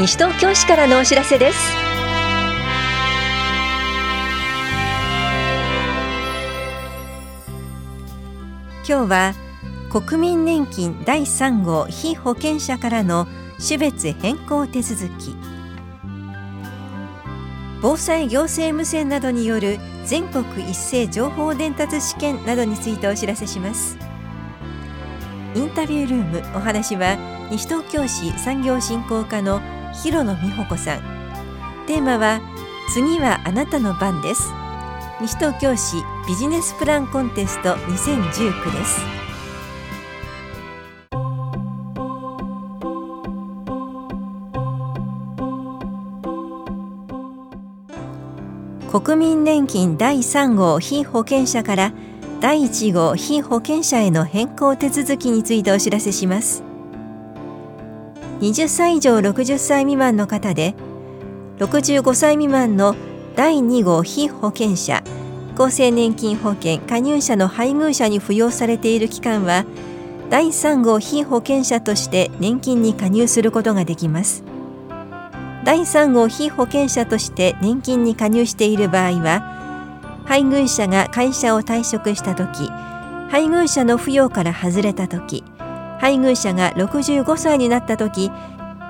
西東京市からのお知らせです。今日は国民年金第3号被保険者からの種別変更手続き。防災行政無線などによる全国一斉情報伝達試験などについてお知らせします。インタビュールームお話は西東京市産業振興課の広野美穂子さん。テーマは次はあなたの番です。西東京市ビジネスプランコンテスト2019です。国民年金第3号被保険者から第1号被保険者への変更手続きについてお知らせします。20歳以上60歳未満の方で65歳未満の第2号被保険者厚生年金保険加入者の配偶者に扶養されている期間は第3号被保険者として年金に加入することができます。第3号被保険者として年金に加入している場合は配偶者が会社を退職した時配偶者の扶養から外れた時配偶者が65歳になった時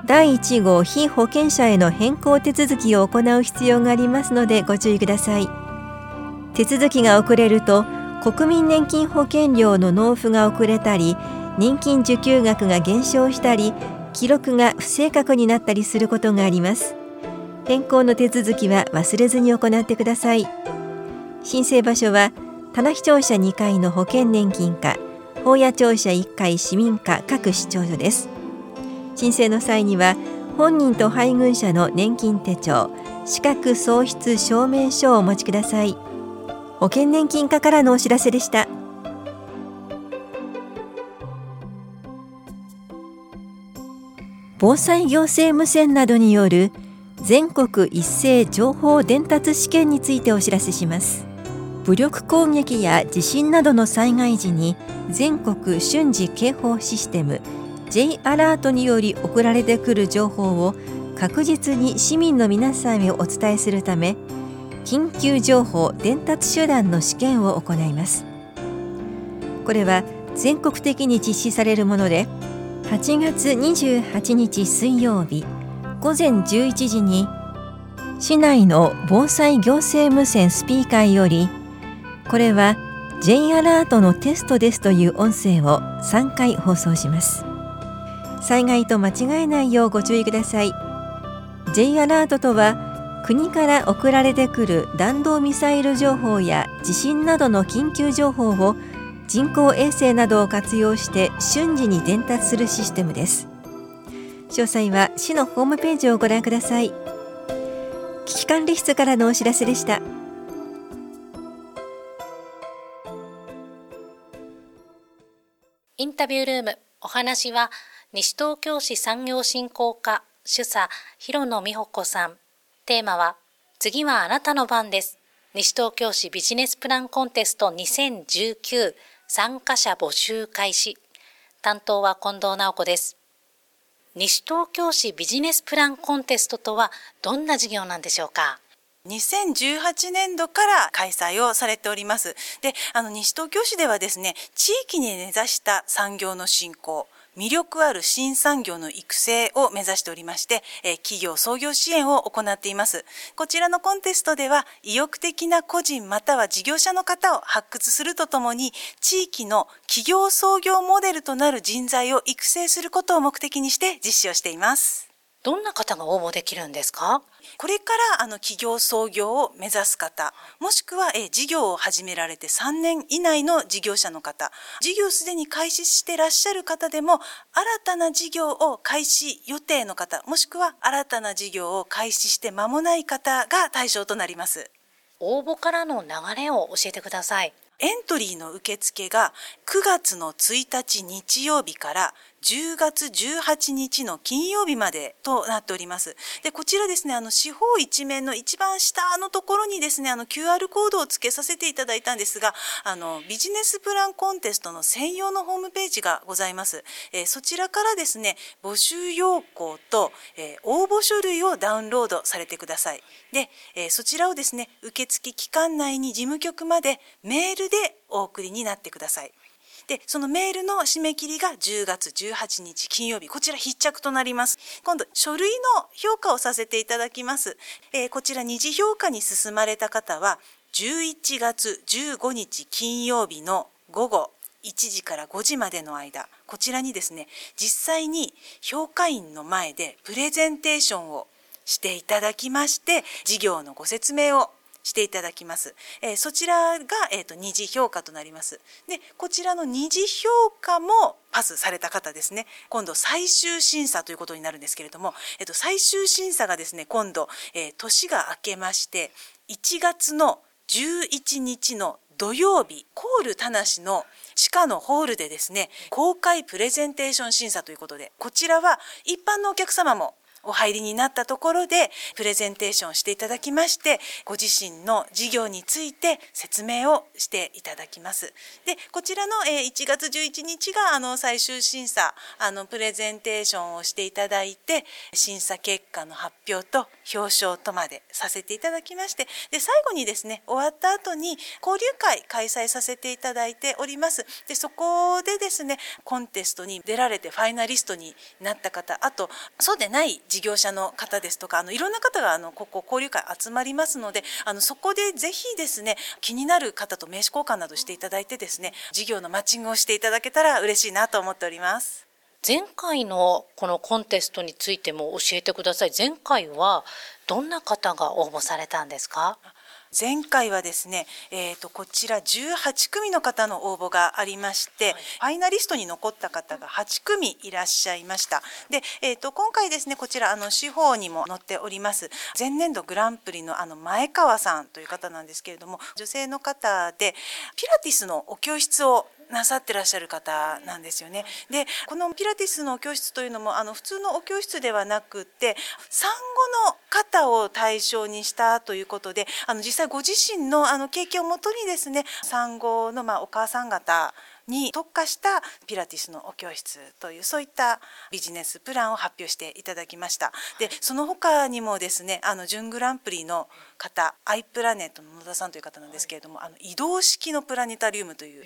第1号被保険者への変更手続きを行う必要がありますのでご注意ください。手続きが遅れると国民年金保険料の納付が遅れたり年金受給額が減少したり記録が不正確になったりすることがあります。変更の手続きは忘れずに行ってください。申請場所は棚視聴者2階の保険年金課。法屋庁舎1階市民課各市庁所です。申請の際には本人と配偶者の年金手帳資格喪失証明書をお持ちください。保険年金課からのお知らせでした。防災行政無線などによる全国一斉情報伝達試験についてお知らせします。武力攻撃や地震などの災害時に全国瞬時警報システム J アラートにより送られてくる情報を確実に市民の皆さんへお伝えするため緊急情報伝達手段の試験を行います。これは全国的に実施されるもので8月28日水曜日午前11時に市内の防災行政無線スピーカーよりこれは J アラートのテストですという音声を3回放送します。災害と間違えないようご注意ください。J アラートとは国から送られてくる弾道ミサイル情報や地震などの緊急情報を人工衛星などを活用して瞬時に伝達するシステムです。詳細は市のホームページをご覧ください。危機管理室からのお知らせでした。インタビュールームお話は西東京市産業振興課主査広野美穂子さんテーマは次はあなたの番です西東京市ビジネスプランコンテスト2019参加者募集開始。担当は近藤直子です。西東京市ビジネスプランコンテストとはどんな事業なんでしょうか？2018年度から開催をされております。で、あの、西東京市ではですね、地域に根ざした産業の振興、魅力ある新産業の育成を目指しておりまして、え企業創業支援を行っています。こちらのコンテストでは、意欲的な個人または事業者の方を発掘するとともに、地域の企業創業モデルとなる人材を育成することを目的にして実施をしています。どんな方が応募できるんですか？これからあの企業創業を目指す方、もしくはえ事業を始められて3年以内の事業者の方、事業すでに開始してらっしゃる方でも、新たな事業を開始予定の方、もしくは新たな事業を開始して間もない方が対象となります。応募からの流れを教えてください。エントリーの受付が9月の1日日曜日から10月18日の金曜日までとなっております。で、こちらですね、あの、四方一面の一番下のところにですね、あの、QR コードを付けさせていただいたんですが、あの、ビジネスプランコンテストの専用のホームページがございます。えー、そちらからですね、募集要項と、えー、応募書類をダウンロードされてください。で、えー、そちらをですね、受付期間内に事務局までメールでお送りになってください。で、そのメールの締め切りが10月18日金曜日。こちら必着となります。今度、書類の評価をさせていただきます。えー、こちら二次評価に進まれた方は、11月15日金曜日の午後1時から5時までの間、こちらにですね、実際に評価員の前でプレゼンテーションをしていただきまして、事業のご説明をしていただきます。えー、そちらが、えーと、二次評価となります。で、こちらの二次評価もパスされた方ですね。今度最終審査ということになるんですけれども、えっ、ー、と、最終審査がですね、今度、えー、年が明けまして、1月の11日の土曜日、コール田無の地下のホールでですね、公開プレゼンテーション審査ということで、こちらは一般のお客様もお入りになったところでプレゼンテーションしていただきましてご自身の事業について説明をしていただきます。でこちらの1月11日があの最終審査あのプレゼンテーションをしていただいて審査結果の発表と表彰とまでさせていただきましてで最後にですね終わった後に交流会開催させていただいております。でそこでですねコンテストに出られてファイナリストになった方あとそうでない事業者の方ですとかあのいろんな方があのここ交流会集まりますのであのそこでぜひですね気になる方と名刺交換などしていただいてですね事業のマッチングをしていただけたら嬉しいなと思っております。前回のこのコンテストについても教えてください。前回はどんな方が応募されたんですか？前回はですね、えーと、こちら18組の方の応募がありまして、はい、ファイナリストに残った方が8組いらっしゃいました。で、えーと、今回ですねこちらあの司法にも載っております前年度グランプリのあの前川さんという方なんですけれども女性の方でピラティスのお教室をなさってらっしゃる方なんですよね。でこのピラティスの教室というのもあの普通のお教室ではなくって産後の方を対象にしたということであの実際ご自身のあの経験をもとにですね産後のまあお母さん方に特化したピラティスのお教室というそういったビジネスプランを発表していただきました。でその他にもですねあの準グランプリの方アイプラネットの野田さんという方なんですけれども、あの移動式のプラネタリウムという、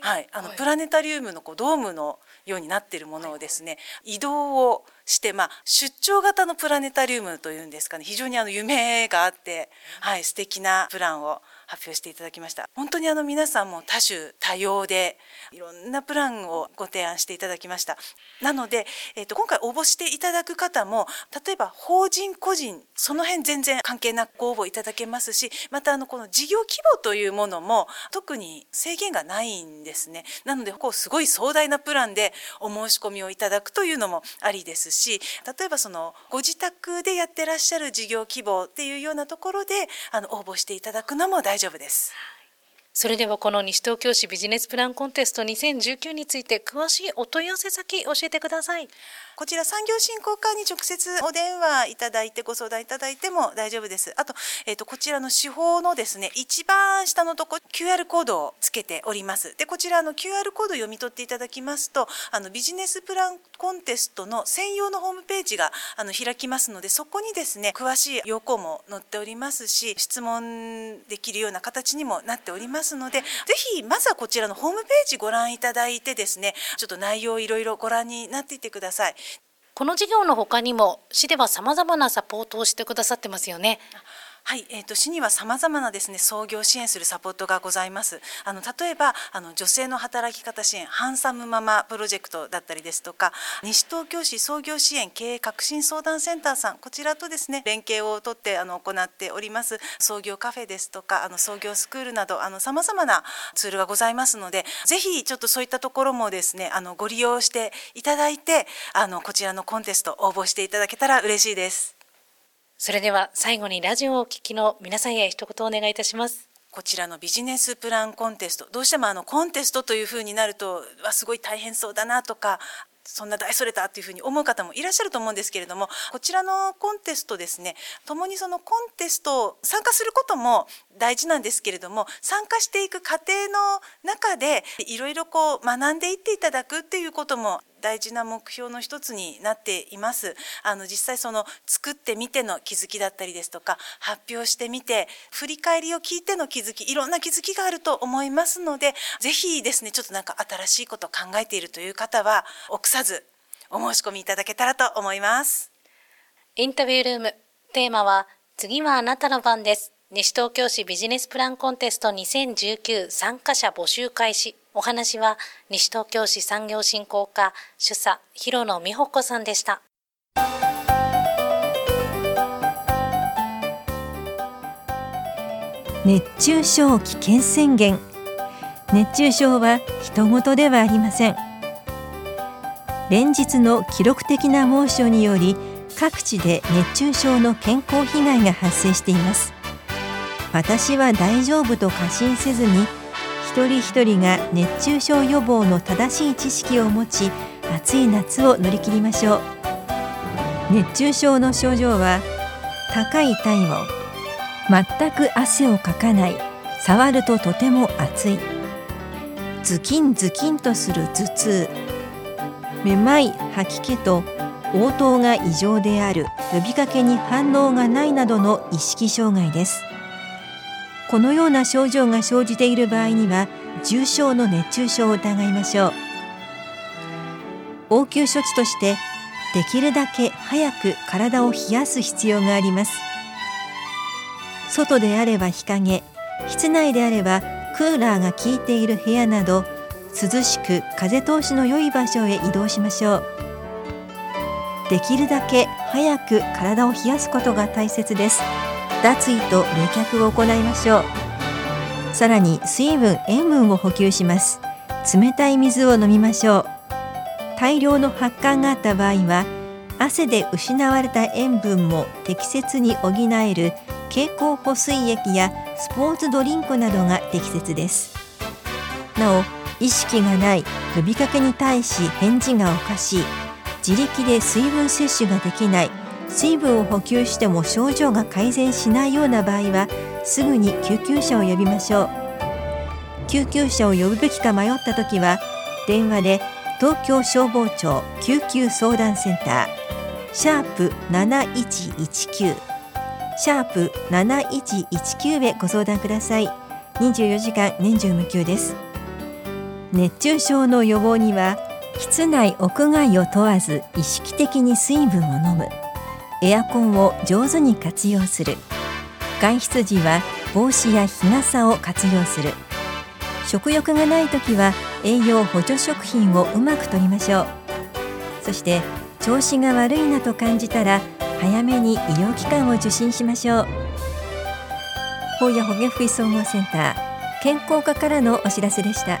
はい、あのプラネタリウムのこうドームのようになっているものをですね移動をして、まあ、出張型のプラネタリウムというんですかね非常にあの夢があって、はい、素敵なプランを発表していただきました。本当にあの皆さんも多種多様でいろんなプランをご提案していただきました。なので、えー、と今回応募していただく方も例えば法人個人その辺全然関係なくご応募いただけますしまたあのこの事業規模というものも特に制限がないんですね。なのでこうすごい壮大なプランでお申し込みをいただくというのもありですし例えばそのご自宅でやってらっしゃる事業規模っていうようなところであの応募していただくのも大丈夫です。それではこの西東京市ビジネスプランコンテスト2019について詳しいお問い合わせ先教えてください。こちら産業振興課に直接お電話いただいてご相談いただいても大丈夫です。あと、えっ、ー、と、こちらの手法のですね、一番下のとこ QR コードをつけております。で、こちらの QR コードを読み取っていただきますと、あのビジネスプランコンテストの専用のホームページがあの開きますので、そこにですね、詳しい要項も載っておりますし、質問できるような形にもなっておりますますので、ぜひまずはこちらのホームページご覧いただいてですね、ちょっと内容をいろいろご覧になっていってください。この事業の他にも市では様々なサポートをしてくださってますよね。はい、えーと、市にはさまざまなですね創業支援するサポートがございます。あの例えばあの女性の働き方支援ハンサムママプロジェクトだったりですとか西東京市創業支援経営革新相談センターさんこちらとですね連携をとってあの行っております創業カフェですとかあの創業スクールなどさまざまなツールがございますのでぜひちょっとそういったところもですねあのご利用していただいてあのこちらのコンテスト応募していただけたら嬉しいです。それでは最後にラジオをお聞きの皆さんへ一言お願いいたします。こちらのビジネスプランコンテストどうしてもあのコンテストというふうになるとわすごい大変そうだなとかそんな大それたっていうふうに思う方もいらっしゃると思うんですけれどもこちらのコンテストですね共にそのコンテスト参加することも大事なんですけれども参加していく過程の中でいろいろこう学んでいっていただくっていうことも大事な目標の一つになっています。あの実際その作ってみての気づきだったりですとか発表してみて振り返りを聞いての気づきいろんな気づきがあると思いますのでぜひですねちょっとなんか新しいことを考えているという方は臆さずお申し込みいただけたらと思います。インタビュールームテーマは次はあなたの番です。西東京市ビジネスプランコンテスト2019参加者募集開始。お話は西東京市産業振興課主査広野美穂子さんでした。熱中症危険宣言熱中症は人事ではありません連日の記録的な猛暑により各地で熱中症の健康被害が発生しています私は大丈夫と過信せずに一人一人が熱中症予防の正しい知識を持ち暑い夏を乗り切りましょう。熱中症の症状は高い体温全く汗をかかない触るととても熱い。ズキンズキンとする頭痛めまい吐き気と応答が異常である呼びかけに反応がないなどの意識障害です。このような症状が生じている場合には重症の熱中症を疑いましょう。応急処置としてできるだけ早く体を冷やす必要があります。外であれば日陰室内であればクーラーが効いている部屋など涼しく風通しの良い場所へ移動しましょう。できるだけ早く体を冷やすことが大切です。脱衣と冷却を行いましょう。さらに水分塩分を補給します。冷たい水を飲みましょう。大量の発汗があった場合は汗で失われた塩分も適切に補える経口補水液やスポーツドリンクなどが適切です。なお意識がない呼びかけに対し返事がおかしい。自力で水分摂取ができない水分を補給しても症状が改善しないような場合はすぐに救急車を呼びましょう。救急車を呼ぶべきか迷った時は電話で東京消防庁救急相談センター。シャープ7119シャープ7119へご相談ください。24時間年中無休です。熱中症の予防には室内屋外を問わず意識的に水分を飲む。エアコンを上手に活用する。外出時は帽子や日傘を活用する。食欲がない時は栄養補助食品をうまくとりましょう。そして調子が悪いなと感じたら早めに医療機関を受診しましょう。法や保健福祉総合センター健康課からのお知らせでした。